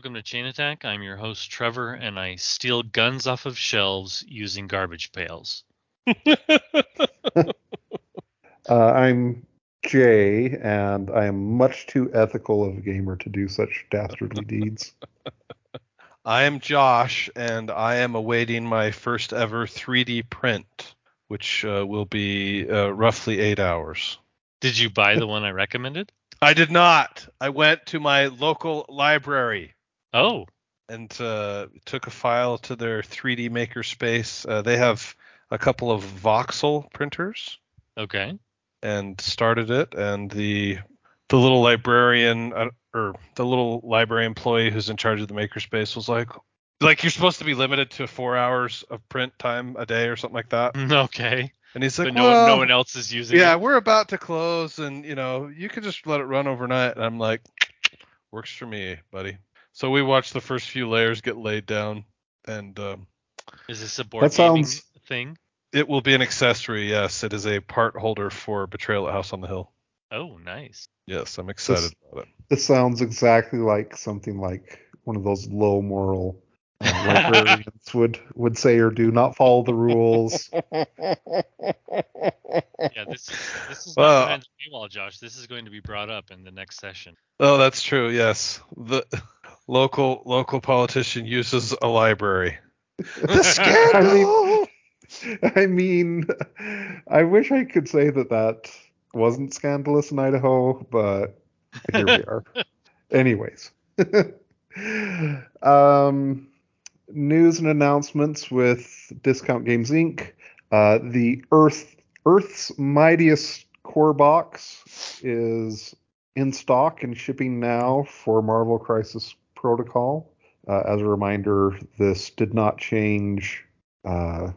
Welcome to Chain Attack. I'm your host, Trevor, and I steal guns off of shelves using garbage pails. uh, I'm Jay, and I am much too ethical of a gamer to do such dastardly deeds. I am Josh, and I am awaiting my first ever 3D print, which uh, will be uh, roughly eight hours. Did you buy the one I recommended? I did not. I went to my local library Oh, and uh, took a file to their 3D maker space. Uh, they have a couple of voxel printers okay. and started it. And the the little librarian uh, or the little library employee who's in charge of the makerspace was like, like you're supposed to be limited to four hours of print time a day or something like that. Okay. And he's like, but no, well, no one else is using it. yeah, it. we're about to close, and you know, you could just let it run overnight. And I'm like, works for me, buddy. So we watched the first few layers get laid down, and um, Is this a board That gaming sounds- thing? it will be an accessory. Yes, it is a part holder for Betrayal at House on the Hill. Oh, nice. Yes, I'm excited This- about it. This sounds exactly like something like one of those low moral uh, librarians would would say or do. Not follow the rules. Yeah, this is this is Well- not behind the paywall, Josh. This is going to be brought up in the next session. Oh, that's true. Yes, the local local politician uses a library. The scandal. I mean, I wish I could say that that wasn't scandalous in Idaho, but here we are. Anyways, um, news and announcements with Discount Games Inc. Uh, the Earth Earth's mightiest core box is in stock and shipping now for Marvel Crisis Protocol. Uh, as a reminder, this did not change. Uh,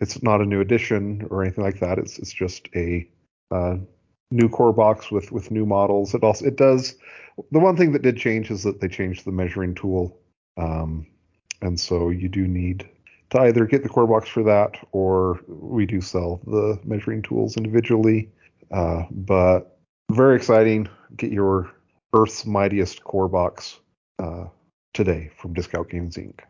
it's not a new edition or anything like that. It's it's just a uh, new core box with with new models. It also it does. The one thing that did change is that they changed the measuring tool, um, and so you do need to either get the core box for that or we do sell the measuring tools individually. Uh, but very exciting. Get your Earth's mightiest core box uh, today from Discount Games Inc.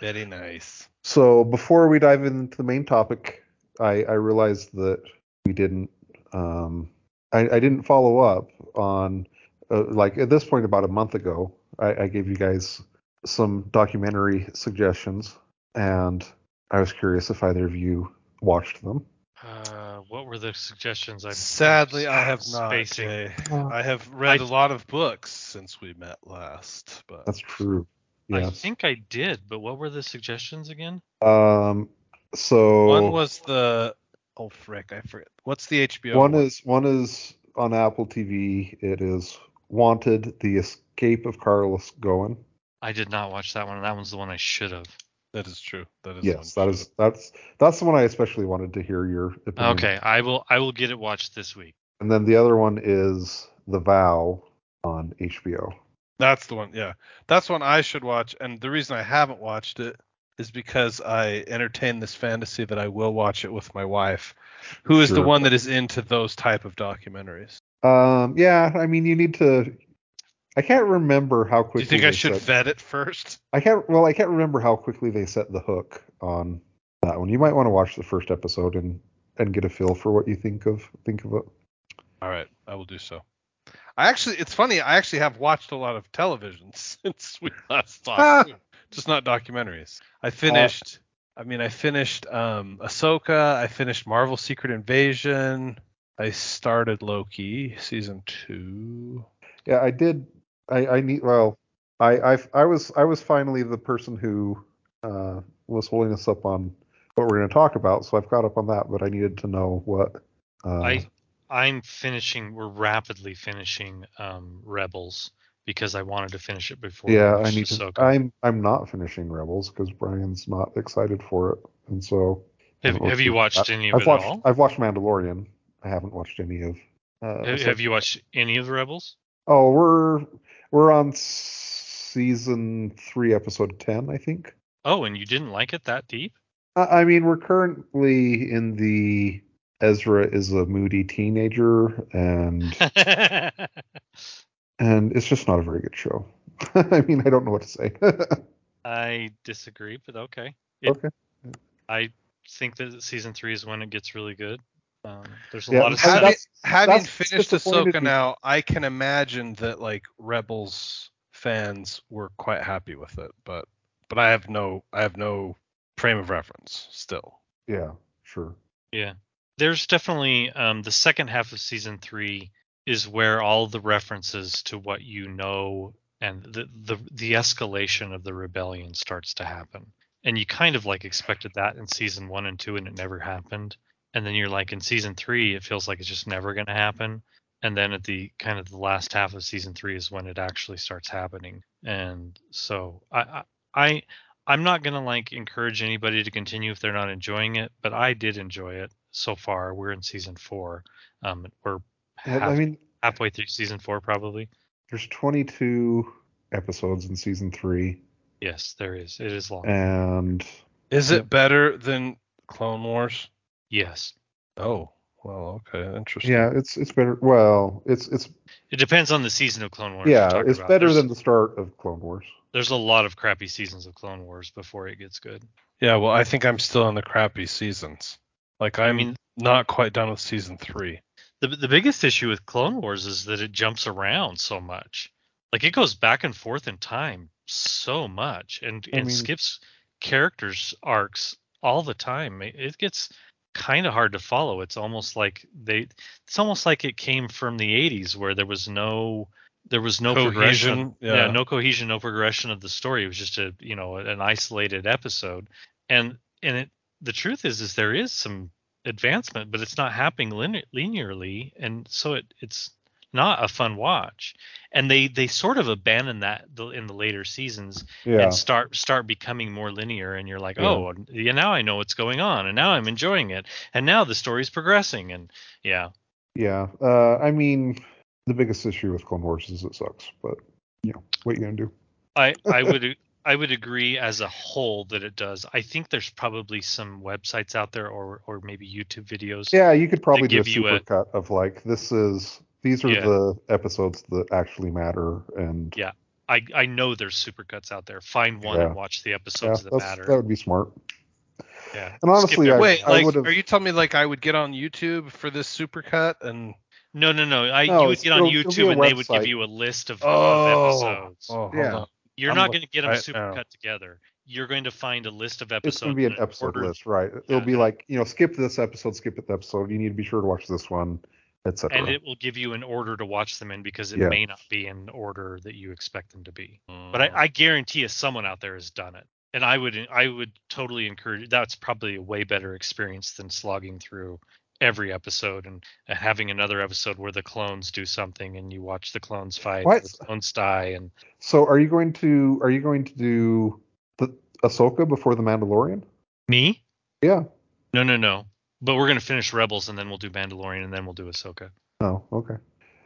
Very nice. So before we dive into the main topic, I, I realized that we didn't. Um, I, I didn't follow up on uh, like at this point about a month ago. I, I gave you guys some documentary suggestions, and I was curious if either of you watched them. Uh, what were the suggestions? I'm Sadly, I have not. spacing. Jay. I have read I- a lot of books since we met last, but That's true. I think I did, but what were the suggestions again? Um. So one was the oh frick, I forget. What's the HBO? one is one is on Apple TV. It is Wanted: The Escape of Carlos Ghosn. I did not watch that one. That one's the one I should have. That is true. That is Yes, one that is that's that's the one I especially wanted to hear your opinion. Okay, I will. I will get it watched this week. And then the other one is The Vow on HBO. That's the one. Yeah, that's one I should watch. And the reason I haven't watched it is because I entertain this fantasy that I will watch it with my wife, who is the one that is into those type of documentaries. Um, yeah, I mean you need to. I can't remember how quickly. Do you think I they should set- vet it first? I can't. Well, I can't remember how quickly they set the hook on that one. You might want to watch the first episode and and get a feel for what you think of think of it. All right, I will do so. I actually, it's funny. I actually have watched a lot of television since we last Ah. talked, just not documentaries. I finished I mean, I finished um, Ahsoka. I finished Marvel Secret Invasion. I started Loki season two. Yeah, I did. I, I need. Well, I, I I was I was finally the person who uh, was holding us up on what we're going to talk about. So I've caught up on that, but I needed to know what. Uh, I I'm finishing. We're rapidly finishing um, Rebels because I wanted to finish it before. yeah, I need to. I'm I'm not finishing Rebels because Brian's not excited for it, and so. Have, have you watched any of I've it watched all? I've watched Mandalorian. I haven't watched any of. Uh, Have, have you watched any of the Rebels? Oh, we're we're on season three, episode ten, I think. Oh, and you didn't like it that deep? I I mean, we're currently in the Ezra is a moody teenager, and and it's just not a very good show. I mean, I don't know what to say. I disagree, but okay. It- okay. I think that season three is when it gets really good. Um, there's a Yeah, lot of I- stuff. Having, that's- having that's finished disappointed Ahsoka now, I can imagine that like Rebels fans were quite happy with it, but but I have no I have no frame of reference still. Yeah, sure. Yeah. There's definitely um, the second half of season three is where all the references to what you know and the, the the escalation of the rebellion starts to happen. And you kind of like expected that in season one and two, and it never happened. And then you're like in season three, it feels like it's just never going to happen. And then at the kind of the last half of season three is when it actually starts happening. And so I I, I I'm not gonna like encourage anybody to continue if they're not enjoying it, but I did enjoy it so far. We're in season four. Um, we're half, I mean, halfway through season four, probably. there's 22 episodes in season three, Yes, there is. It is long. and Is it better than Clone Wars? Yes, Oh, well, okay, interesting. yeah, it's it's better. Well, it's it's it depends on the season of Clone Wars. yeah, it's about. better There's- than the start of Clone Wars. There's a lot of crappy seasons of Clone Wars before it gets good. Yeah, well, I think I'm still in the crappy seasons. Like I'm mean- not quite done with season three. The the biggest issue with Clone Wars is that it jumps around so much. Like it goes back and forth in time so much and I and mean- skips characters arcs all the time. It, it gets kind of hard to follow. It's almost like they it's almost like it came from the 80s where there was no there was no progression. Cohesion, yeah. no cohesion, no progression of the story. It was just a, you know, an isolated episode. And and it the truth is is there is some advancement, but it's not happening line- linearly, and so it it's not a fun watch. And they they sort of abandon that in the later seasons Yeah, and start start becoming more linear, and you're like, Yeah. oh, yeah, now I know what's going on, and now I'm enjoying it, and now the story's progressing, and yeah, yeah. Uh, I mean, the biggest issue with Clone Wars is it sucks, but you know, what you gonna do? I I would I would agree as a whole that it does. I think there's probably some websites out there or or maybe YouTube videos. Yeah, you could probably do a you a- supercut of like this is these are Yeah. the episodes that actually matter, and Yeah, I I know there's supercuts out there. Find one Yeah. and watch the yeah, episodes that matter. that would be smart. yeah. And honestly, I. Wait, I like, would have. are you telling me like I would get on YouTube for this supercut and? No, no, no. I No, you would get on it'll- it'll be YouTube a and they would give you a list of, Oh, of episodes. oh, hold Yeah. on. You're I'm not going to get them I- supercut no. together. You're going to find a list of episodes. It's going to be an episode ordered- list, right? Yeah. It'll be like you know, skip this episode, skip this episode. You need to be sure to watch this one, etc. and it will give you an order to watch them in because it Yeah. may not be in order that you expect them to be. But Mm. I, I guarantee you, someone out there has done it, and I would I would totally encourage. That's probably a way better experience than slogging through every episode and uh, having another episode where the clones do something and you watch the clones fight, What? the clones die, and So, are you going to are you going to do the Ahsoka before the Mandalorian? me. Yeah. No, no, no. But we're gonna finish Rebels and then we'll do Mandalorian and then we'll do Ahsoka. Oh, okay.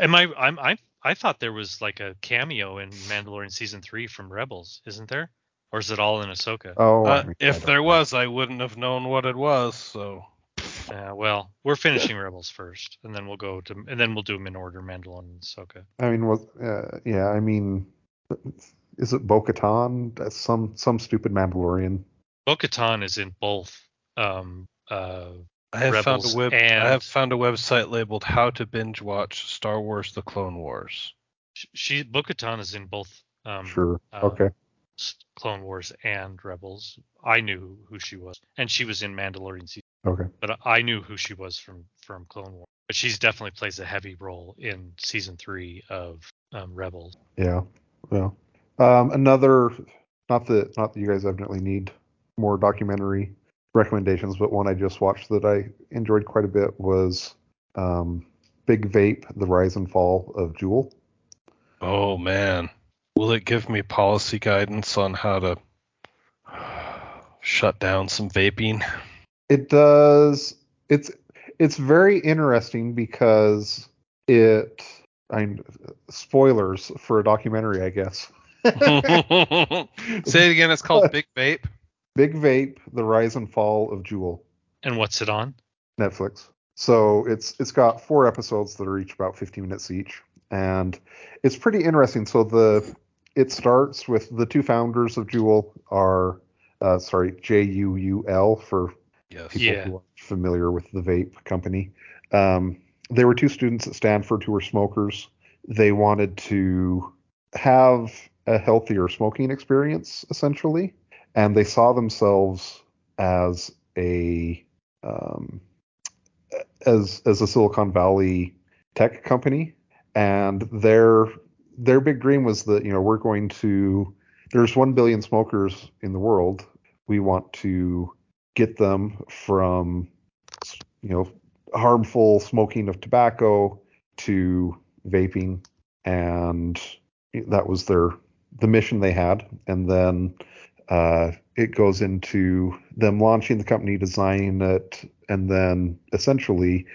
Am I? I'm. I. I thought there was like a cameo in Mandalorian season three from Rebels, isn't there? Or is it all in Ahsoka? Oh, Uh, if there know. was, I wouldn't have known what it was. So Uh, well, we're finishing Rebels first, and then we'll go to, and then we'll do them in order: Mandalorian and Ahsoka. I mean, was uh, yeah. I mean, is it Bo-Katan? Some some stupid Mandalorian. Bo-Katan is in both. Um. Uh. I have found a web. and- I have found a website labeled "How to Binge Watch Star Wars: The Clone Wars." sh- She Bo-Katan is in both. Um, Sure. uh, okay. s- Clone Wars and Rebels. I knew who she was, and she was in Mandalorian season. Okay. But I knew who she was from from Clone Wars. But she's definitely plays a heavy role in season three of um, Rebels. Yeah. Yeah. Um, another, not that not that you guys evidently need more documentary recommendations, but one I just watched that I enjoyed quite a bit was um, Big Vape: The Rise and Fall of Juul. Oh man, will it give me policy guidance on how to shut down some vaping? It does. It's it's very interesting because it. I'm spoilers for a documentary, I guess. Say it again. It's called Big Vape. Big Vape: The Rise and Fall of Juul. And what's it on? Netflix. So it's it's got four episodes that are each about 15 minutes each, and it's pretty interesting. So the it starts with the two founders of Juul are uh, sorry J U U L for Yes. people Yeah. who are familiar with the vape company. Um, they were two students at Stanford who were smokers. They wanted to have a healthier smoking experience, essentially, and they saw themselves as a um, as as a Silicon Valley tech company, and their their big dream was that you know we're going to there's one billion smokers in the world. We want to get them from you know harmful smoking of tobacco to vaping. And that was their the mission they had. And then uh, it goes into them launching the company designing it and then essentially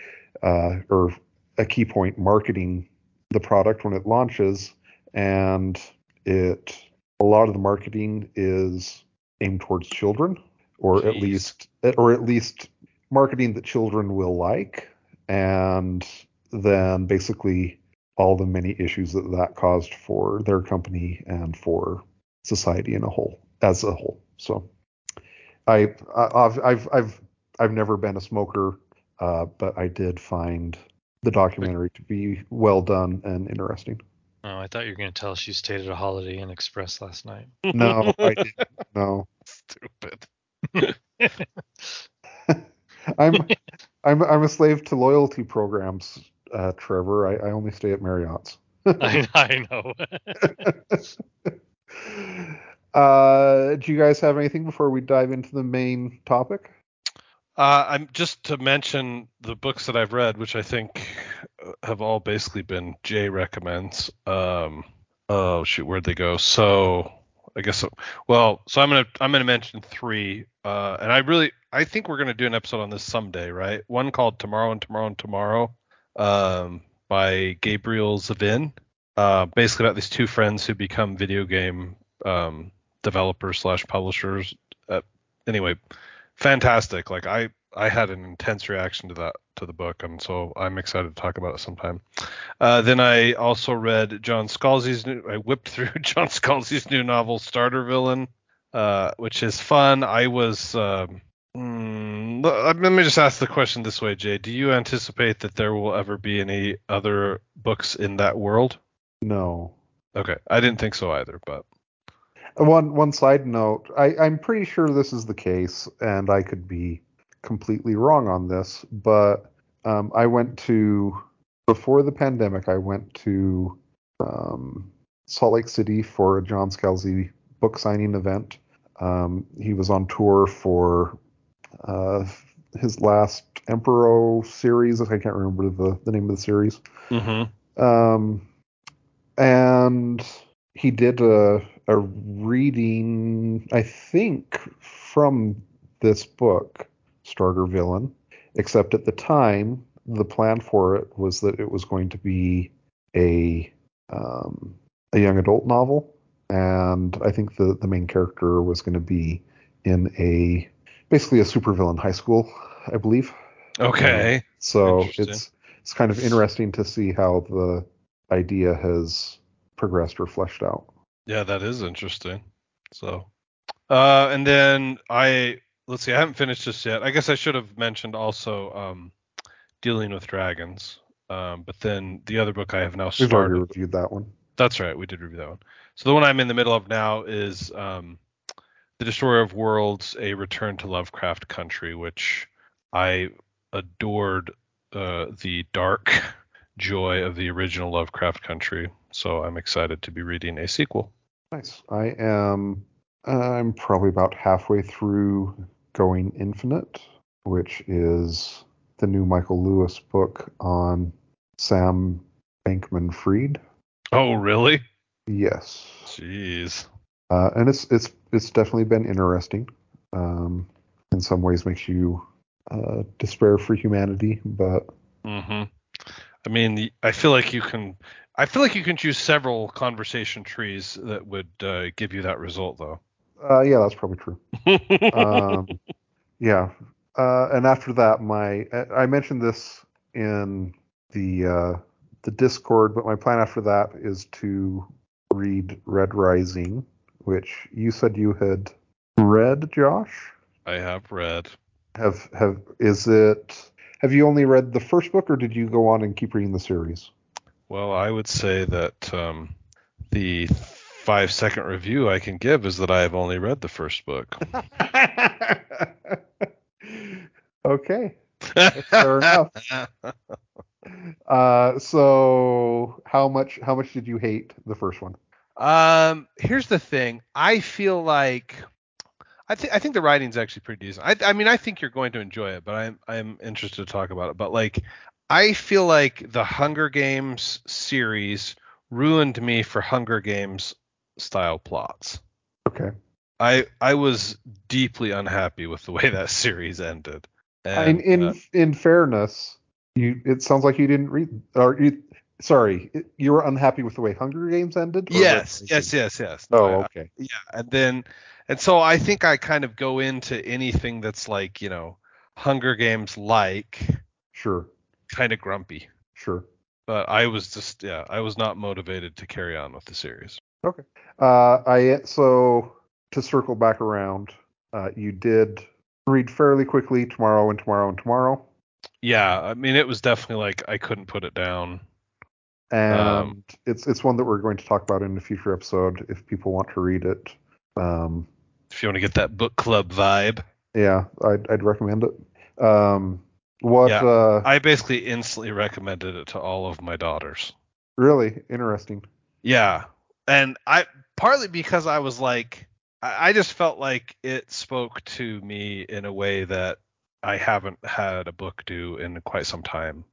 uh, or a key point marketing the product when it launches. And it a lot of the marketing is aimed towards children or at least or at least marketing that children will like. And then basically all the many issues that that caused for their company and for society in a whole as a whole so i i've i've i've, I've never been a smoker uh, but i did find the documentary to be well done and interesting Oh, I thought you were going to tell us you stayed at a Holiday Inn Express last night. no i didn't no Stupid. I'm I'm I'm a slave to loyalty programs, uh, Trevor. I, I only stay at Marriott's. I, I know. Uh, do you guys have anything before we dive into the main topic? Uh, I'm just to mention the books that I've read, which I think uh, have all basically been Jay recommends. Um, oh shoot, where'd they go? So I guess. Well, so I'm gonna I'm gonna mention three, uh, and I really I think we're gonna do an episode on this someday, right? One called Tomorrow and Tomorrow and Tomorrow, um, by Gabrielle Zevin. Uh, basically about these two friends who become video game um, developers slash publishers. Uh, anyway, fantastic. Like I I had an intense reaction to that to the book, and so I'm excited to talk about it sometime. Uh, then I also read John Scalzi's new. I whipped through John Scalzi's new novel Starter Villain, uh, which is fun. I was. Um, mm, let let me just ask the question this way, Jay. Do you anticipate that there will ever be any other books in that world? No. Okay, I didn't think so either, but One one side note, I, I'm pretty sure this is the case, and I could be completely wrong on this, but um, I went to before the pandemic. I went to um, Salt Lake City for a John Scalzi book signing event. Um, he was on tour for uh, his last Emperor series. I can't remember the, the name of the series. mm-hmm. Um, and he did a a reading, I think, from this book, Starter Villain. Except at the time, the plan for it was that it was going to be a um, a young adult novel, and I think the the main character was going to be in a basically a supervillain high school, I believe. okay. So it's it's kind of interesting to see how the idea has progressed or fleshed out. Yeah, that is interesting. So, uh, and then I let's see, I haven't finished this yet. I guess I should have mentioned also um, dealing with dragons. Um, but then the other book I have now We've already started. reviewed that one. That's right. We did review that one. So the one I'm in the middle of now is um, The Destroyer of Worlds: A Return to Lovecraft Country, which I adored uh, the dark joy of the original Lovecraft Country. So I'm excited to be reading a sequel. Nice. I am. I'm probably about halfway through Going Infinite, which is the new Michael Lewis book on Sam Bankman Fried. Oh, really? Yes. Jeez. Uh, and it's it's it's definitely been interesting. Um, in some ways, makes you uh, despair for humanity, but hmm I mean, I feel like you can. I feel like you can choose several conversation trees that would uh, give you that result, though. uh, yeah, that's probably true. um, yeah. Uh, and after that, my I mentioned this in the uh, the Discord, but my plan after that is to read Red Rising, which you said you had read, Josh. I have read. Have have is it? Have you only read the first book, or did you go on and keep reading the series? Well, I would say that um, the five second review I can give is that I have only read the first book. okay. Fair enough. Uh, so how much how much did you hate the first one? Um, here's the thing. I feel like I think I think the writing's actually pretty decent. I I mean I think you're going to enjoy it, but I'm I'm interested to talk about it. But like I feel like the Hunger Games series ruined me for Hunger Games style plots. Okay. I I was deeply unhappy with the way that series ended. in And, in uh, in fairness, you it sounds like you didn't read or you sorry, you were unhappy with the way Hunger Games ended? yes, yes, yes, yes. No, Oh, I- okay. yeah and then and so i think i kind of go into anything that's like you know hunger games like Sure. kind of grumpy Sure. but i was just yeah i was not motivated to carry on with the series Okay. Uh, I so to circle back around, uh, you did read fairly quickly tomorrow and tomorrow and tomorrow, yeah i mean it was definitely like i couldn't put it down and Um, it's it's one that we're going to talk about in a future episode if people want to read it. Um, if you want to get that book club vibe yeah, I'd I'd recommend it. Um, what? Yeah, uh, i basically instantly recommended it to all of my daughters really interesting. Yeah, and I partly because I was like, I, I just felt like it spoke to me in a way that I haven't had a book do in quite some time.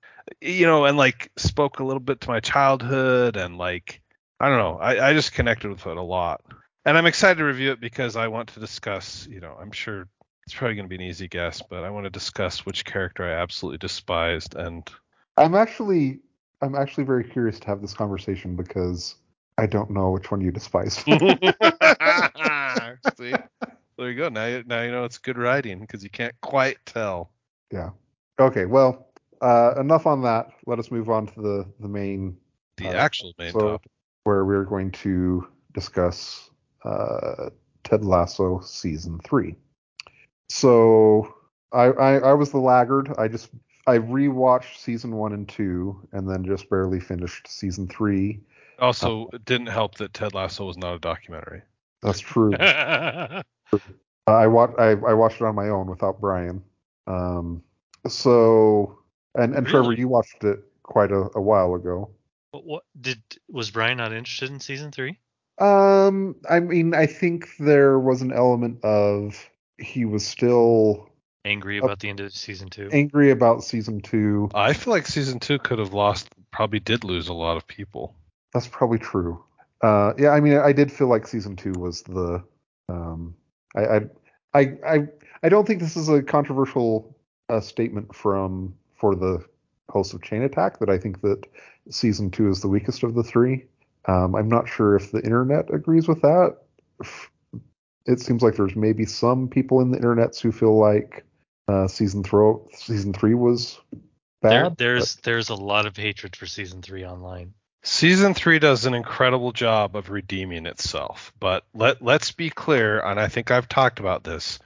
You know, and like spoke a little bit to my childhood and like I don't know, I, I just connected with it a lot. And I'm excited to review it because I want to discuss, you know, I'm sure it's probably going to be an easy guess, but I want to discuss which character I absolutely despised and I'm actually I'm actually very curious to have this conversation because I don't know which one you despise. See, there you go. Now, you- now you know it's good writing because you can't quite tell. yeah. Okay. Well, uh, enough on that. Let us move on to the the main The Uh, actual main so topic. where we're going to discuss uh, Ted Lasso season three. So I, I I was the laggard. I just I rewatched season one and two, and then just barely finished season three. Also, it didn't help that Ted Lasso was not a documentary. That's true. I watched I, I watched it on my own without Brian. Um, so and and Trevor, you watched it quite a, a while ago. What, what did was Brian not interested in season three? Um, I mean, I think there was an element of he was still Angry about the end of season two. angry about season two. I feel like season two could have lost, probably did lose a lot of people. That's probably true. Uh, yeah, I mean, I did feel like season two was the. Um, I, I, I, I, I don't think this is a controversial uh, statement from for the host of Chain Attack that I think that season two is the weakest of the three. Um, I'm not sure if the internet agrees with that. It seems like there's maybe some people in the internets who feel like uh, season throw season three was There, bad. there's there's a lot of hatred for season three online. Season three does an incredible job of redeeming itself, but let let's be clear, and I think I've talked about this.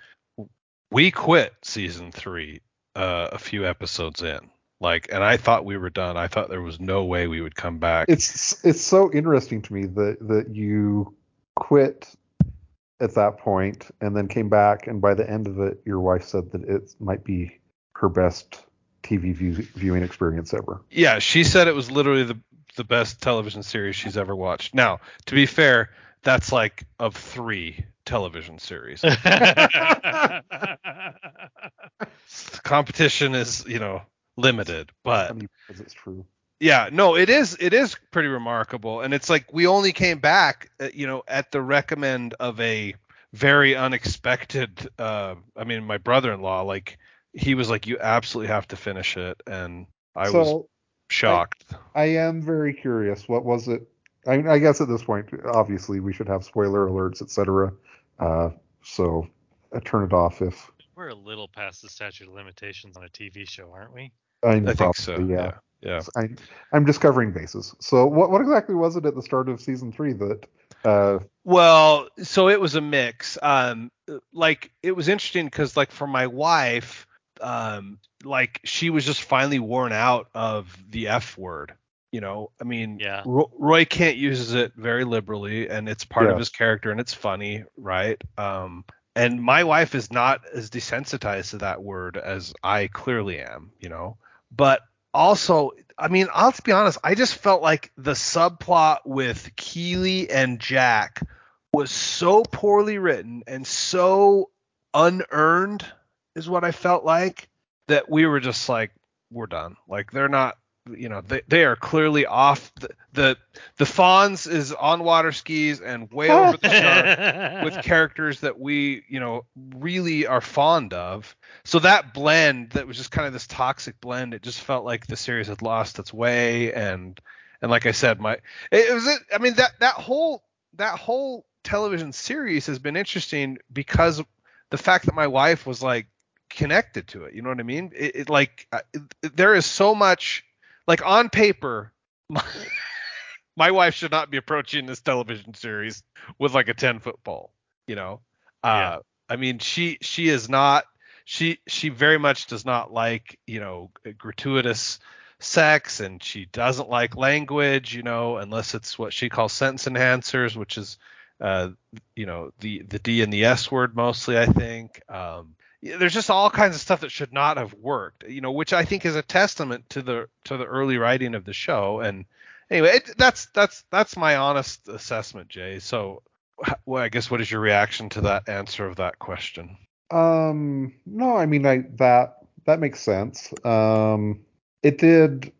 We quit season three uh, a few episodes in. Like, and I thought we were done. I thought there was no way we would come back. It's it's so interesting to me that that you quit at that point and then came back, and by the end of it, your wife said that it might be her best TV view, viewing experience ever. yeah, she said it was literally the the best television series she's ever watched. Now, to be fair, that's like of three television series. the competition is, you know, limited, I but mean, because it's true. yeah, no, it is it is pretty remarkable, and it's like we only came back, uh, you know, at the recommend of a very unexpected. Uh, I mean, my brother-in-law, like, he was like, "You absolutely have to finish it," and I so was shocked. I am very curious. What was it? I, I guess at this point, obviously, we should have spoiler alerts, etc. Uh, so I turn it off if We're a little past the statute of limitations on a TV show, aren't we? I, I think so. probably, Yeah. Yeah. I, I'm discovering bases. So what what exactly was it at the start of season three that? Uh, Well, so it was a mix. Um, like it was interesting because like for my wife, um, like she was just finally worn out of the F word. You know, I mean, Yeah. Ro- Roy Kent uses it very liberally, and it's part of his character, and it's funny, right? Um, and my wife is not as desensitized to that word as I clearly am, you know. But also, I mean, I'll be honest, I just felt like the subplot with Keeley and Jack was so poorly written and so unearned, is what I felt like, that we were just like, we're done. Like they're not, you know, they, they are clearly off. The, the the Fonz is on water skis and way over the shark with characters that we, you know, really are fond of. So that blend, that was just kind of this toxic blend, it just felt like the series had lost its way. And and like I said, my it, was it. I mean that that whole that whole television series has been interesting because the fact that my wife was like connected to it. You know what I mean? It, it like uh, it, there is so much like on paper. My, my wife should not be approaching this television series with like a 10 foot pole you know uh i mean she she is not she she very much does not like you know gratuitous sex and she doesn't like language you know unless it's what she calls sentence enhancers which is uh you know the the d and the s word mostly i think um there's just all kinds of stuff that should not have worked you know which i think is a testament to the to the early writing of the show. And anyway it, that's that's that's my honest assessment jay. So well i guess what is your reaction to that answer of that question? Um, no, I mean I that that makes sense. Um, it did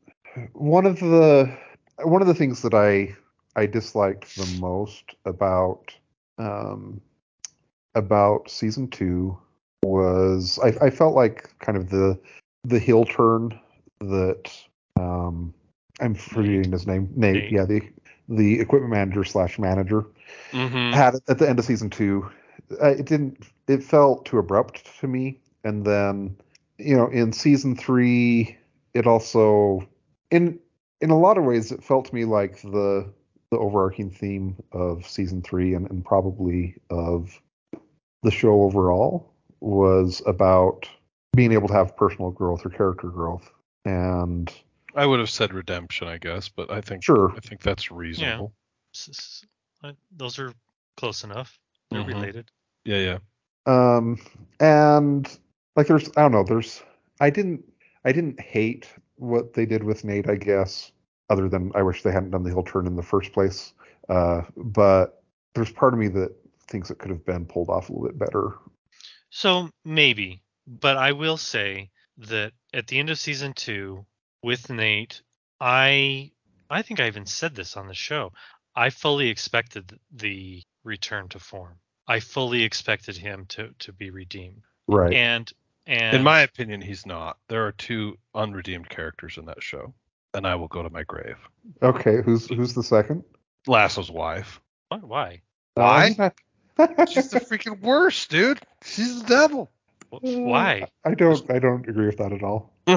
one of the one of the things that I I disliked the most about um about season two was I, I felt like kind of the the heel turn that um I'm forgetting his name Nate, yeah the the equipment manager slash manager mm-hmm. had at the end of season two. It didn't. It felt too abrupt to me. And then, you know, in season three, it also, in in a lot of ways, it felt to me like the the overarching theme of season three and, and probably of the show overall was about being able to have personal growth or character growth. And i would have said redemption i guess but i think sure, i think that's reasonable S- s- uh, Those are close enough. They're Mhm. related. yeah yeah um and like there's i don't know there's i didn't i didn't hate what they did with nate i guess other than i wish they hadn't done the heel turn in the first place uh but there's part of me that thinks it could have been pulled off a little bit better So maybe, but I will say that at the end of season two with Nate, I I think I even said this on the show. I fully expected the return to form. I fully expected him to to be redeemed. right And and in my opinion he's not there are two unredeemed characters in that show and i will go to my grave okay who's who's the second lasso's wife why? why? Why? She's the freaking worst dude she's the devil Why? i don't i don't agree with that at all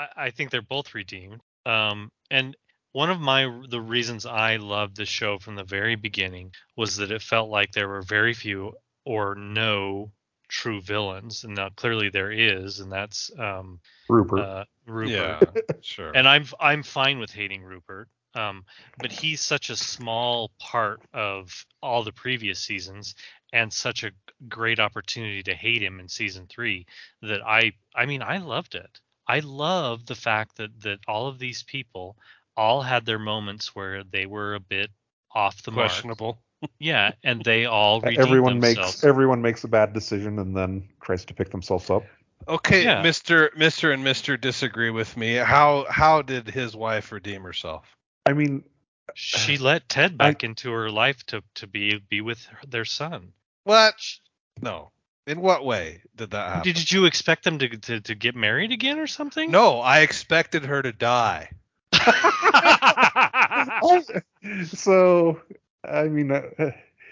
I, I think they're both redeemed. Um, and one of my the reasons I loved the show from the very beginning was that it felt like there were very few or no true villains, and now clearly there is, and that's um, Rupert. uh, Rupert. Yeah, sure. And I'm I'm fine with hating Rupert. Um, but he's such a small part of all the previous seasons and such a great opportunity to hate him in season 3 that I I mean I loved it. I love the fact that that all of these people all had their moments where they were a bit off the mark. questionable. Yeah, and they all everyone themselves. makes everyone makes a bad decision and then tries to pick themselves up. Okay, Yeah. Mr. Mr. and Mr. disagree with me. How how did his wife redeem herself? I mean, she let Ted back into her life to to be be with her, their son. What? No. In what way did that happen? Did you expect them to, to to get married again or something? No, I expected her to die. so I mean, uh,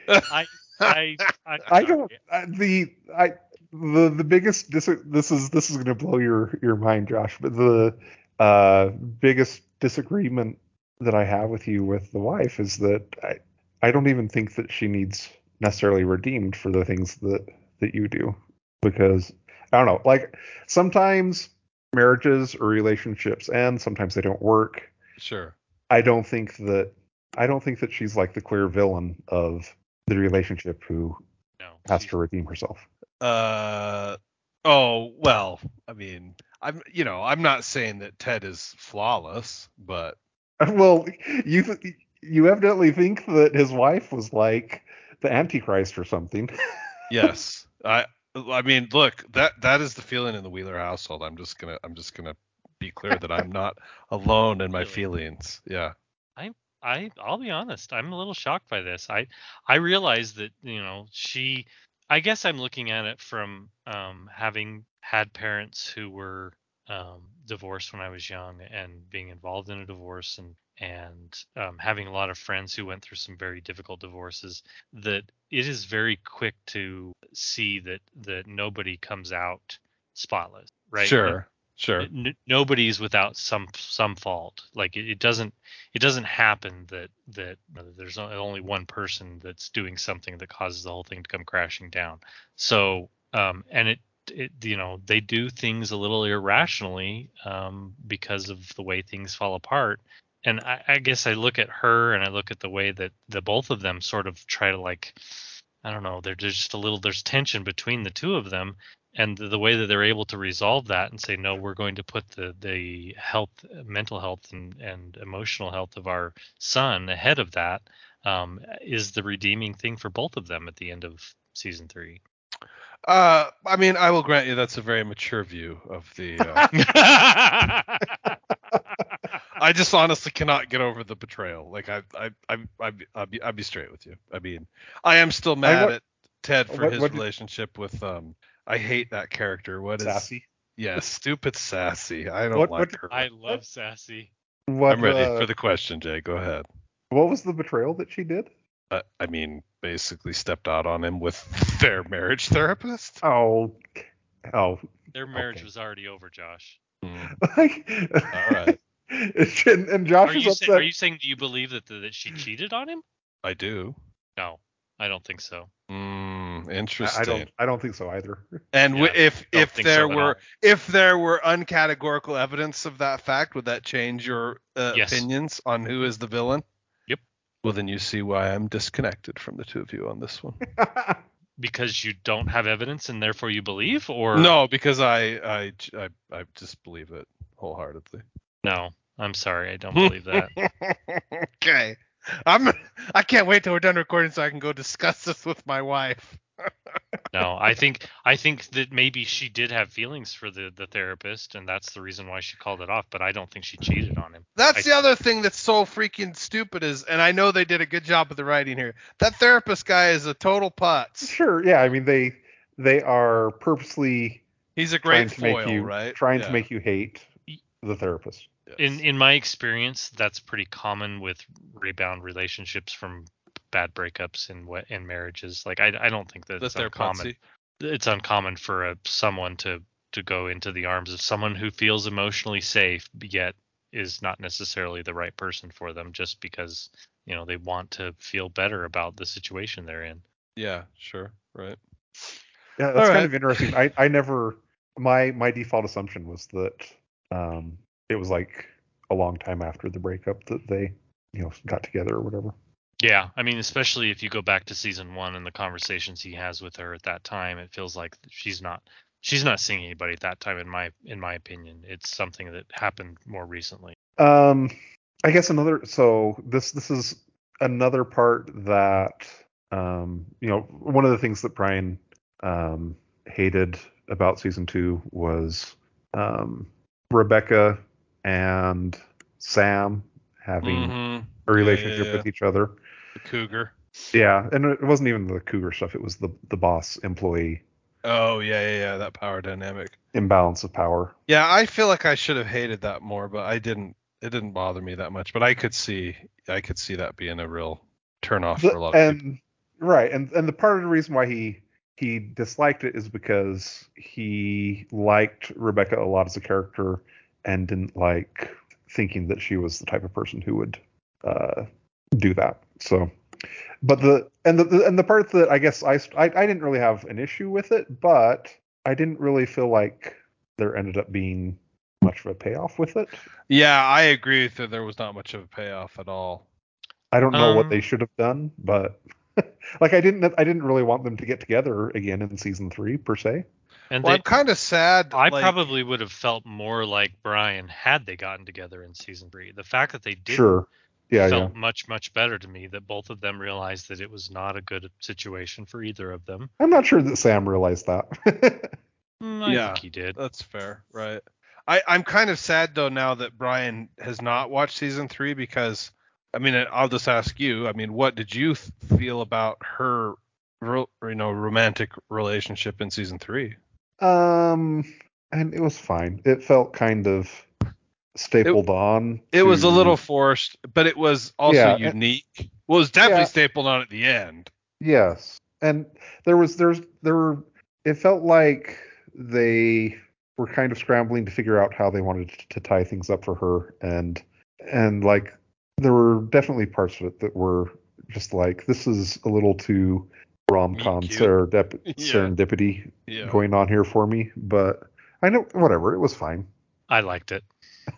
I I I, I don't uh, the I the the biggest dis- this is this is going to blow your your mind, Josh. But the uh, biggest disagreement that I have with you with the wife is that I I don't even think that she needs necessarily redeemed for the things that that you do because I don't know like sometimes marriages or relationships end sometimes they don't work Sure. I don't think that I don't think that she's like the clear villain of the relationship who no. has to redeem herself. Uh oh, well, I mean, I'm you know, I'm not saying that Ted is flawless, but Well, you th- you evidently think that his wife was like the Antichrist or something. yes. I I mean, look, that that is the feeling in the Wheeler household. I'm just going to I'm just going to be clear that I'm not alone in my feelings. Yeah. I I'll be honest, I'm a little shocked by this. I I realize that, you know, she I guess I'm looking at it from um having had parents who were um divorced when I was young and being involved in a divorce and and um, having a lot of friends who went through some very difficult divorces that it is very quick to see that that nobody comes out spotless right Sure. Sure. N- nobody's without some some fault like it, it doesn't it doesn't happen that that there's only one person that's doing something that causes the whole thing to come crashing down so um and it it you know they do things a little irrationally um because of the way things fall apart. And I, I guess i look at her and i look at the way that the both of them sort of try to like i don't know there's just a little there's tension between the two of them. And the, the way that they're able to resolve that and say no we're going to put the the health mental health and, and emotional health of our son ahead of that um, is the redeeming thing for both of them at the end of season three Uh I mean, I will grant you that's a very mature view of the uh, I just honestly cannot get over the betrayal. Like I, I, I, I, I'll be, I'll be straight with you. I mean, I am still mad what- at Ted for what- his what did- relationship with. Um, I hate that character. What is? Sassy. Yeah, stupid sassy. I don't What- like what- her. i love sassy What, I'm ready uh, for the question, Jay. Go ahead. what was the betrayal that she did? Uh, I mean, basically stepped out on him with their marriage therapist. Oh, oh, their marriage Okay. was already over josh like, All right. and, and Josh are is you, upset. say, are you saying do you believe that that she cheated on him I do. no i don't think so Mm, I- interesting. I don't. I don't think so either. And w- if if there so were if there were uncategorical evidence of that fact, would that change your uh, Yes. opinions on who is the villain? Yep. Well, then you see why I'm disconnected from the two of you on this one. because you don't have evidence and therefore you believe or no, because I, I I I just believe it wholeheartedly. no i'm sorry i don't believe that okay. I'm I can't wait till we're done recording so I can go discuss this with my wife. No, I think I think that maybe she did have feelings for the the therapist, and that's the reason why she called it off. But I don't think she cheated on him. That's I- the other thing that's so freaking stupid is, and I know they did a good job of the writing here. That therapist guy is a total putz. sure. Yeah. I mean, they they are purposely He's a trying great to make foil, you right? trying Yeah. to make you hate the therapist. In in my experience, that's pretty common with rebound relationships from bad breakups and what in marriages. Like I I don't think that that it's they're uncommon. putsy. It's uncommon for a, someone to to go into the arms of someone who feels emotionally safe yet is not necessarily the right person for them just because you know they want to feel better about the situation they're in. Yeah, sure, right. Yeah, that's All kind right. of interesting. I, I never my my default assumption was that um it was like a long time after the breakup that they you know got together or whatever. Yeah, I mean, especially if you go back to season one and the conversations he has with her at that time, it feels like she's not she's not seeing anybody at that time. In my in my opinion, it's something that happened more recently. Um, I guess another. So this this is another part that um you know one of the things that Brian um hated about season two was um Rebecca and Sam having Mhm. a relationship yeah, yeah. with each other. The cougar. Yeah, and it wasn't even the cougar stuff. It was the the boss employee Oh yeah, yeah, yeah. That power dynamic. imbalance of power. Yeah, I feel like I should have hated that more, but I didn't. It didn't bother me that much. But I could see, I could see that being a real turn off The- for a lot of people. right, and and the part of the reason why he he disliked it is because he liked Rebecca a lot as a character and didn't like thinking that she was the type of person who would uh, do that. So, but the and the and the part that I guess I, I I didn't really have an issue with it, but I didn't really feel like there ended up being much of a payoff with it. Yeah, I agree with that. There was not much of a payoff at all. I don't know what Um, they should have done, but like I didn't I didn't really want them to get together again in season three per se. And Well, they, I'm kind of sad. I like- probably would have felt more like Brian had they gotten together in season three. The fact that they didn't Sure. Yeah, yeah. felt much much better to me. That both of them realized that it was not a good situation for either of them. I'm not sure that Sam realized that. Mm, I Yeah. think he did. That's fair, right? I, I'm kind of sad though now that Brian has not watched season three because, I mean, I'll just ask you. I mean, what did you th- feel about her, ro- you know, romantic relationship in season three? um, and it was fine. It felt kind of stapled on. It was a little forced, but it was also Yeah, and- unique. Well, it was definitely Yeah. stapled on at the end. Yes, and there was there's there were. It felt like they were kind of scrambling to figure out how they wanted to tie things up for her, and and like there were definitely parts of it that were just like this is a little too rom com serendip- Yeah. serendipity Yeah. going on here for me, but I know whatever it was fine. I liked it.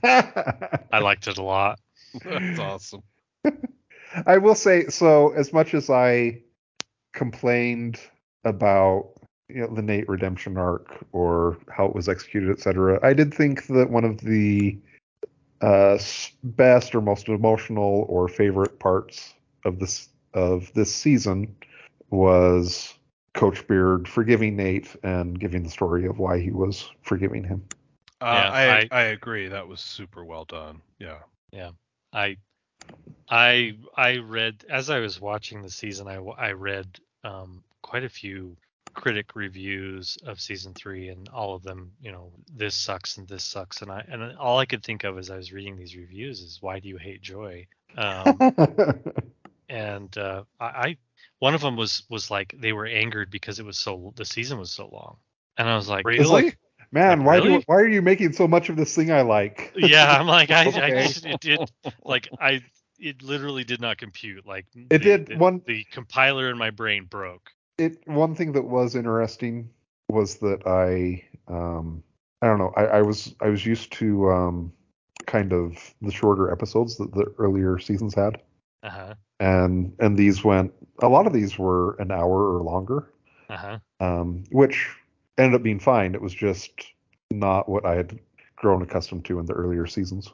I I liked it a lot. That's awesome. I will say so. As much as I complained about you know the Nate redemption arc or how it was executed, etc., I did think that one of the uh, best or most emotional or favorite parts of this of this season was Coach Beard forgiving Nate and giving the story of why he was forgiving him. Uh, Yeah, I, I- I agree. That was super well done. Yeah. Yeah. I I I read as I was watching the season. I I read um, quite a few critic reviews of season three, and all of them, you know, this sucks and this sucks, and I and all I could think of as I was reading these reviews is why do you hate Joy? Um, and uh, I, I one of them was was like they were angered because it was so the season was so long, and I was like, Really? It's like, man, Like, why really? you, why are you making so much of this thing I like? yeah, I'm like I, I just, it did like I it literally did not compute like It the- did the, one- the compiler in my brain broke. it one thing that was interesting was that I um I don't know I, I was I was used to um kind of the shorter episodes that the earlier seasons had Uh huh. and and these went a lot of these were an hour or longer Uh huh. um which ended up being fine it was just not what I had grown accustomed to in the earlier seasons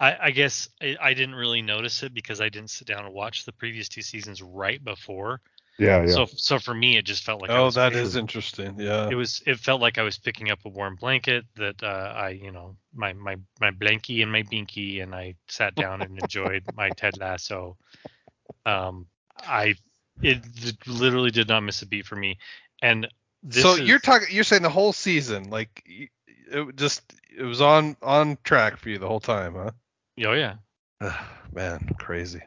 I, I guess I, I didn't really notice it because I didn't sit down and watch the previous two seasons right before. yeah yeah So so for me, it just felt like I oh, was that picking- is interesting. Yeah. It was. It felt like I was picking up a warm blanket that uh, I, you know, my my my blankie and my binky, and I sat down and enjoyed my Ted Lasso. Um, I it literally did not miss a beat for me, and this so is, you're talking. You're saying the whole season, like it just it was on on track for you the whole time, huh? oh yeah, Man, crazy.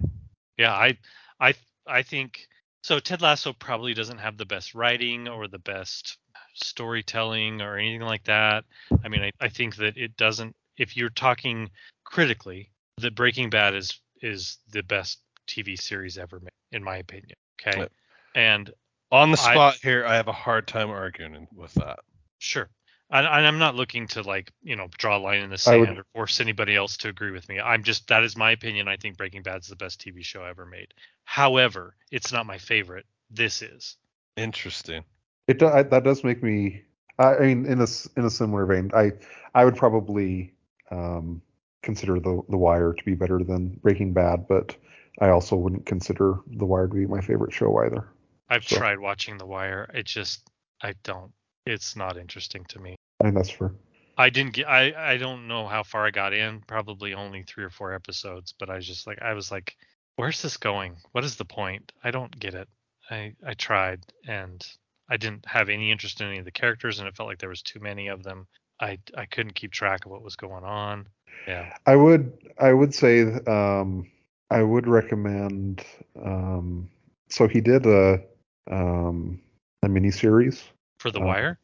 Yeah, I I I think so Ted Lasso probably doesn't have the best writing or the best storytelling or anything like that. I mean, I, I think that it doesn't if you're talking critically, that Breaking Bad is is the best TV series ever made, in my opinion. Okay. Yep. And On the I- spot here, I have a hard time arguing with that. Sure. And, and I'm not looking to like you know draw a line in the sand would- or force anybody else to agree with me. I'm just that is my opinion. I think Breaking Bad's the best TV show ever made. However, it's not my favorite. This is. Interesting. It do, I, that does make me. I I mean, in a s- in a similar vein, I I would probably um, consider the the Wire to be better than Breaking Bad, but I also wouldn't consider the Wire to be my favorite show either. I've So- tried watching The Wire. It just I don't. It's not interesting to me. I think that's fair. I didn't get. I I don't know how far I got in. Probably only three or four episodes. But I was just like I was like, where's this going? What is the point? I don't get it. I I tried and I didn't have any interest in any of the characters, and it felt like there was too many of them. I I couldn't keep track of what was going on. Yeah. I would I would say um, I would recommend. Um, so he did a um, a miniseries. For The Uh, Wire.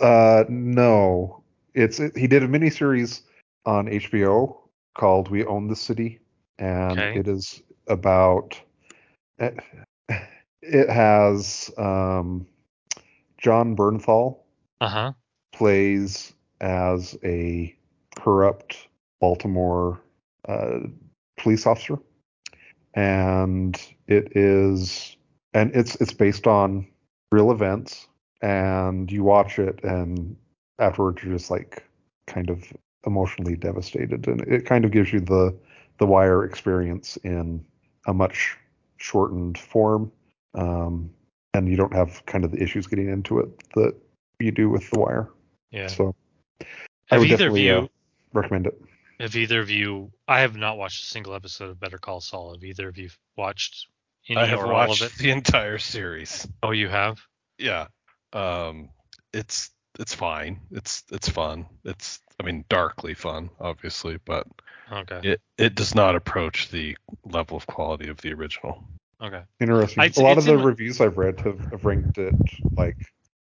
Uh, no, it's it, he did a miniseries on HBO called "We Own the City," and Okay. it is about. It, it has um, Jon Bernthal Uh huh. plays as a corrupt Baltimore uh, police officer, and it is and it's it's based on real events, and you watch it, and afterwards you're just like kind of emotionally devastated, and it kind of gives you the the Wire experience in a much shortened form, um, and you don't have kind of the issues getting into it that you do with the Wire. Yeah. So I would either of you? uh, recommend it. Have either of you? I have not watched a single episode of Better Call Saul. Have either of you watched I have or all of watched it? the entire series. Oh, you have. Yeah. Um, it's it's fine. It's it's fun. It's I mean darkly fun, obviously, but Okay. it it does not approach the level of quality of the original. Okay. Interesting. I'd a lot of the my- reviews I've read have, have ranked it like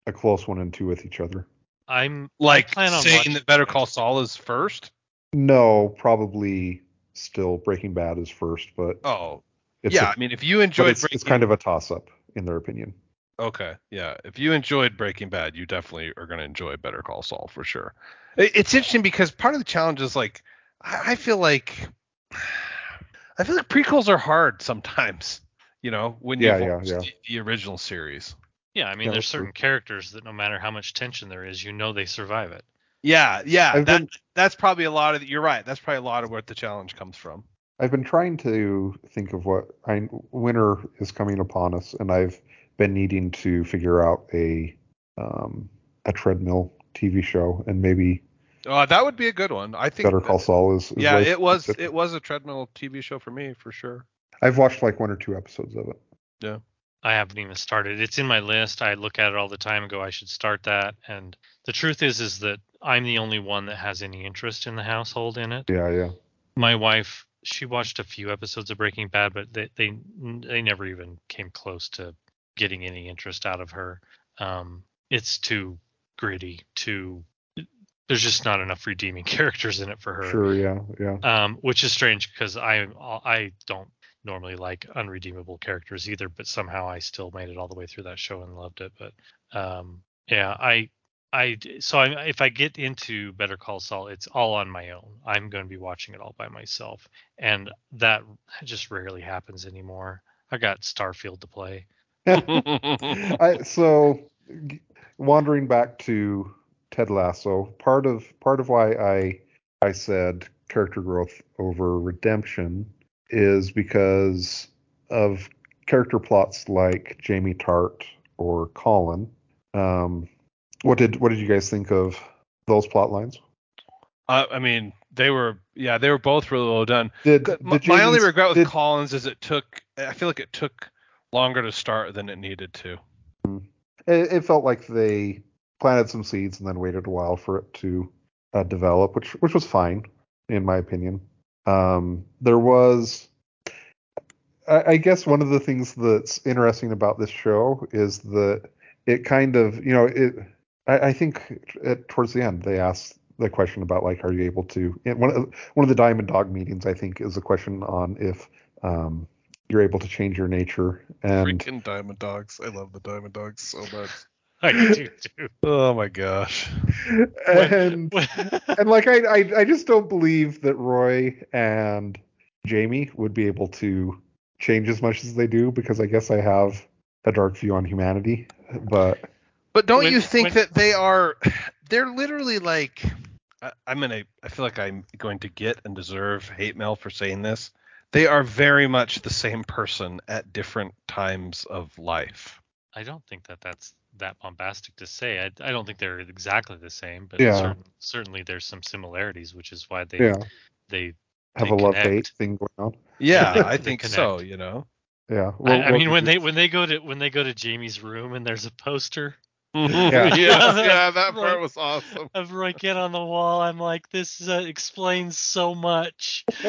a close one and two with each other. I'm Like plan on saying watching that Better. Call Saul is first. No, probably still Breaking Bad is first, but Oh, it's yeah. a- I mean, if you but enjoyed it's, Breaking, it's kind of a toss up in their opinion. okay, yeah. If you enjoyed Breaking Bad, you definitely are going to enjoy Better Call Saul for sure. It's interesting because part of the challenge is like I I feel like I feel like prequels are hard sometimes. You know, when you Yeah, yeah, yeah. The, the original series. Yeah, I mean, Yeah, there's that's true. certain characters that no matter how much tension there is, you know they survive it. Yeah, yeah. I've that been that's probably a lot of you're right. That's probably a lot of where the challenge comes from. I've been trying to think of what I winter is coming upon us, and I've been needing to figure out a um, a treadmill TV show, and maybe Uh, that would be a good one. I think. Better Call Saul is. is Yeah, right it was it was a treadmill TV show for me for sure. I've watched like one or two episodes of it. Yeah. I haven't even started. It's in my list. I look at it all the time and go, I should start that. And the truth is, is that I'm the only one that has any interest in the household in it. Yeah, yeah. My wife, she watched a few episodes of Breaking Bad, but they they they never even came close to getting any interest out of her. Um, it's too gritty. Too. There's just not enough redeeming characters in it for her. Sure, yeah, yeah. um, which is strange because I I don't normally like unredeemable characters either, but somehow I still made it all the way through that show and loved it. But um, yeah, I I so I, if I get into Better Call Saul, it's all on my own. I'm going to be watching it all by myself, and that just rarely happens anymore. I got Starfield to play. I so wandering back to Ted Lasso, part of part of why I I said character growth over redemption is because of character plots like Jamie Tartt or Colin. Um, what did what did you guys think of those plot lines? Uh, I mean, they were yeah, they were both really well done. Did, My, did my only regret with did- Colin's is it took. I feel like it took longer to start than it needed to. it, it felt like they planted some seeds and then waited a while for it to uh, develop, which which was fine in my opinion. Um, there was, I, I guess, one of the things that's interesting about this show is that it kind of, you know, it. I, I think at, towards the end they asked the question about like, are you able to? and One of one of the Diamond Dog meetings, I think, is a question on if um, you're able to change your nature and Freaking Diamond Dogs. I love the Diamond Dogs so much. I do too. Oh my gosh. and and like I, I I just don't believe that Roy and Jamie would be able to change as much as they do because I guess I have a dark view on humanity. But But don't When- you think when- that they are? They're literally like. I, I'm gonna. I feel like I'm going to get and deserve hate mail for saying this. They are very much the same person at different times of life. I don't think that that's that bombastic to say. I, I don't think they're exactly the same, but Yeah. certain, certainly there's some similarities, which is why they yeah, they have they a love connect. hate thing going on. Yeah, They- I think so. You know. Yeah. I, Well, I what mean when they when they go to when they go to Jamie's room and there's a poster yeah, yeah, that Roy- part was awesome. of Roy Kent on the wall, I'm like, this uh, explains so much.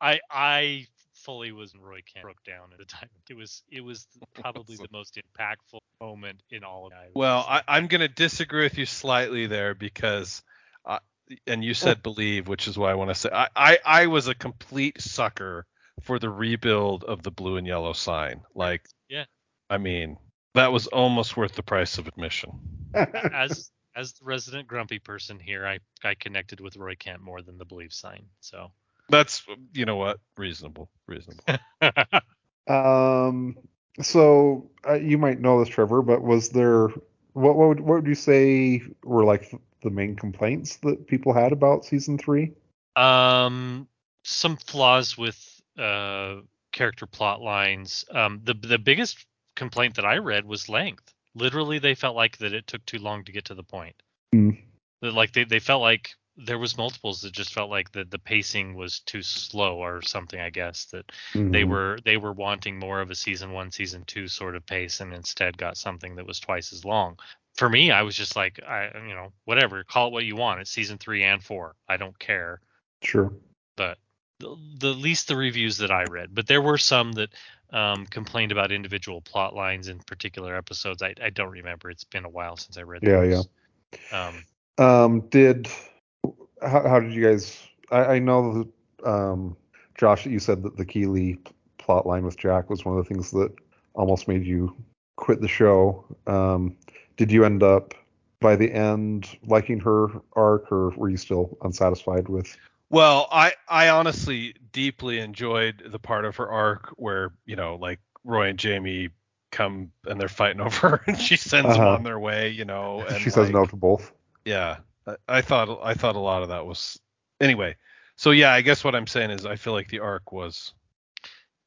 I I fully was in Roy Kent broke down at the time. It was it was probably the most impactful moment in all of it. Well, I, I'm going to disagree with you slightly there because, uh, and you said believe, which is why I want to say I, I, I was a complete sucker for the rebuild of the blue and yellow sign. Like, Yeah. I mean, that was almost worth the price of admission. as as the resident grumpy person here, I I connected with Roy Kent more than the believe sign. So That's, you know what, reasonable, reasonable. Um. So uh, you might know this, Trevor, but was there what what would, what would you say were like the main complaints that people had about season three? um some flaws with uh character plot lines. Um the the biggest complaint that I read was length. Literally they felt like that it took too long to get to the point. That, like they, they felt like there was multiples that just felt like the, the pacing was too slow or something i guess that they Mhm. were they were wanting more of a season one season two sort of pace and instead got something that was twice as long for me i was just like i you know whatever call it what you want it's season three and four i don't care sure. but the, the least the reviews that i read but there were some that um, complained about individual plot lines in particular episodes i, I don't remember it's been a while since i read Yeah, those. um Um. Did how, how did you guys? I, I know that um, Josh, you said that the Keeley plot line with Jack was one of the things that almost made you quit the show. Um, did you end up by the end liking her arc, or were you still unsatisfied with? Well, I I honestly deeply enjoyed the part of her arc where you know like Roy and Jamie come and they're fighting over her and she sends them Uh-huh. on their way, you know. And she says like, no to both. Yeah, I, I thought I thought a lot of that was anyway. So yeah, I guess what I'm saying is I feel like the arc was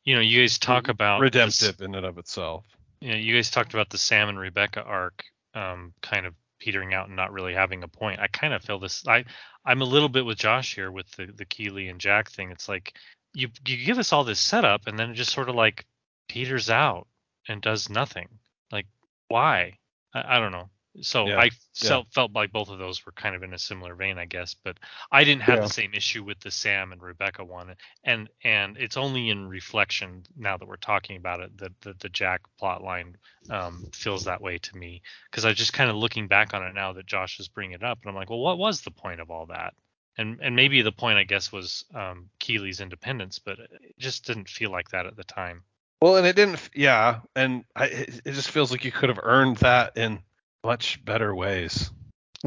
you know you guys talk about this- redemptive in and of itself. you know, you guys talked about the Sam and Rebecca arc um, kind of petering out and not really having a point. I kind of feel this. I I'm a little bit with Josh here with the the Keeley and Jack thing. It's like you you give us all this setup and then it just sort of like peters out and does nothing. Like why? I, I don't know. So Yeah, I felt felt like both of those were kind of in a similar vein, I guess. But I didn't have Yeah. the same issue with the Sam and Rebecca one, and and it's only in reflection now that we're talking about it that the, the Jack plot line um, feels that way to me because I just kind of looking back on it now that Josh is bringing it up, and I'm like, well, what was the point of all that? And and maybe the point I guess was um, Keeley's independence, but it just didn't feel like that at the time. Well, and it didn't. Yeah, and I, it it just feels like you could have earned that in much better ways.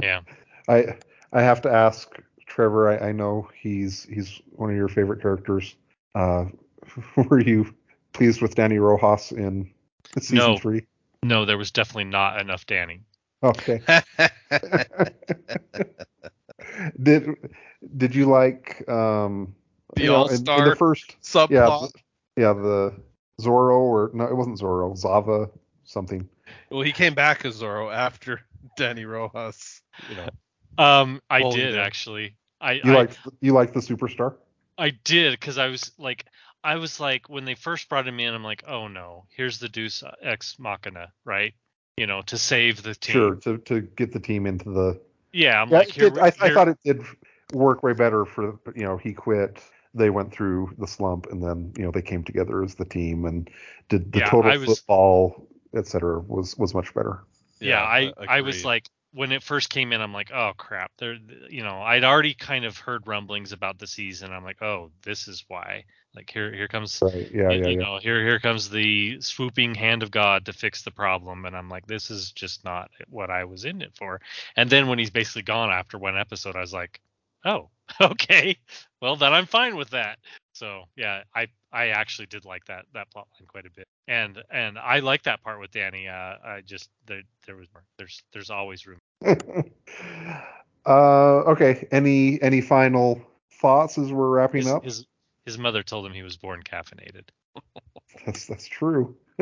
Yeah. I I have to ask Trevor. I, I know he's he's one of your favorite characters. Uh, were you pleased with Dani Rojas in season No. three? No, there was definitely not enough Dani. Okay. did did you like um The you know, in- in, All-Star the first yeah Subplot. the, yeah the Zorro or no it wasn't Zorro Zava something Well, he came back as Zorro after Dani Rojas. You know. Um, I Well, did yeah. actually. I you I, liked you liked the superstar I did because I was like, I was like, when they first brought him in, I'm like, oh no, here's the Deus Ex Machina, right? You know, to save the team. sure to to get the team into the Yeah, I'm yeah, like, here, did- I, I thought it did work way better for you know he quit they went through the slump and then you know they came together as the team and did the Yeah, total I was- football etc was was much better yeah, I, I was like, when it first came in, I'm like, oh crap. There, you know, I'd already kind of heard rumblings about the season. I'm like, oh, this is why. Like here, here comes, Right. Yeah. you, Yeah. you Yeah. know, here, here comes the swooping hand of God to fix the problem. And I'm like, this is just not what I was in it for. And then when he's basically gone after one episode, I was like, oh, okay, well then I'm fine with that. So yeah, I I actually did like that that plot line quite a bit, and and I like that part with Dani. Uh, I just there there was more. There's there's always room. uh. Okay. Any any final thoughts as we're wrapping His, up? his his mother told him he was born caffeinated. That's that's true.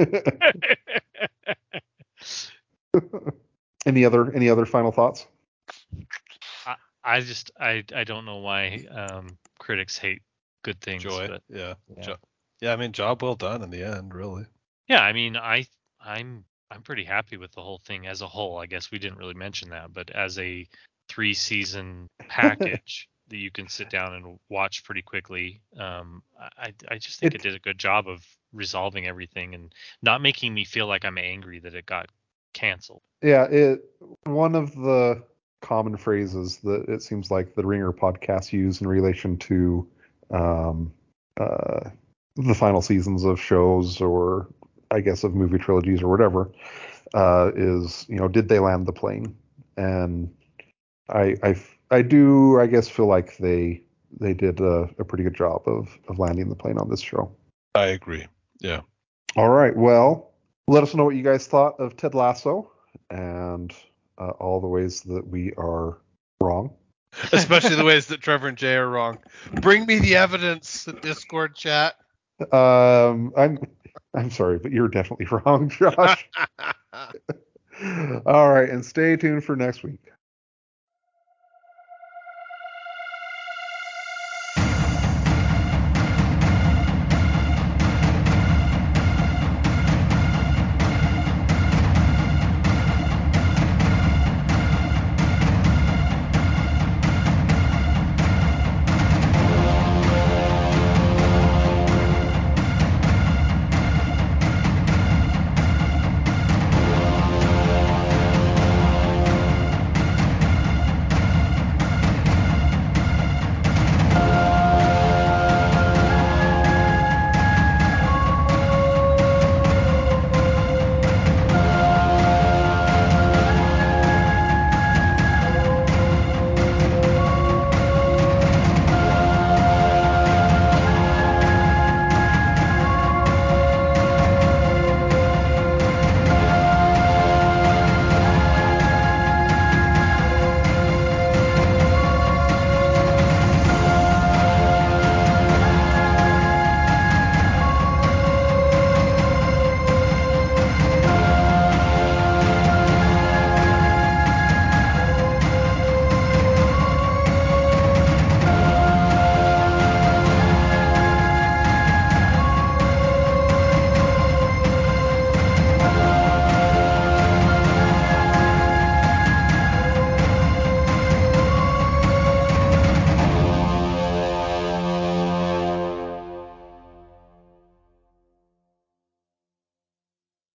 any other any other final thoughts? I just I I don't know why um critics hate good things. Joy. But Yeah. Yeah. Jo- yeah. I mean, job well done in the end, really. yeah, I mean I I'm I'm pretty happy with the whole thing as a whole. I guess we didn't really mention that, but as a three season package that you can sit down and watch pretty quickly, um, I I just think it, It- did a good job of resolving everything and not making me feel like I'm angry that it got canceled. Yeah, it one of the common phrases that it seems like the Ringer podcast use in relation to um, uh, the final seasons of shows or I guess of movie trilogies or whatever uh, is you know did they land the plane? And I I I do I guess feel like they they did a, a pretty good job of of landing the plane on this show. I agree. Yeah. All right. Well, let us know what you guys thought of Ted Lasso and uh, all the ways that we are wrong. Especially the ways that Trevor and Jay are wrong. Bring me the evidence, Discord chat. Um, I'm I'm sorry, but you're definitely wrong, Josh. all right, and stay tuned for next week.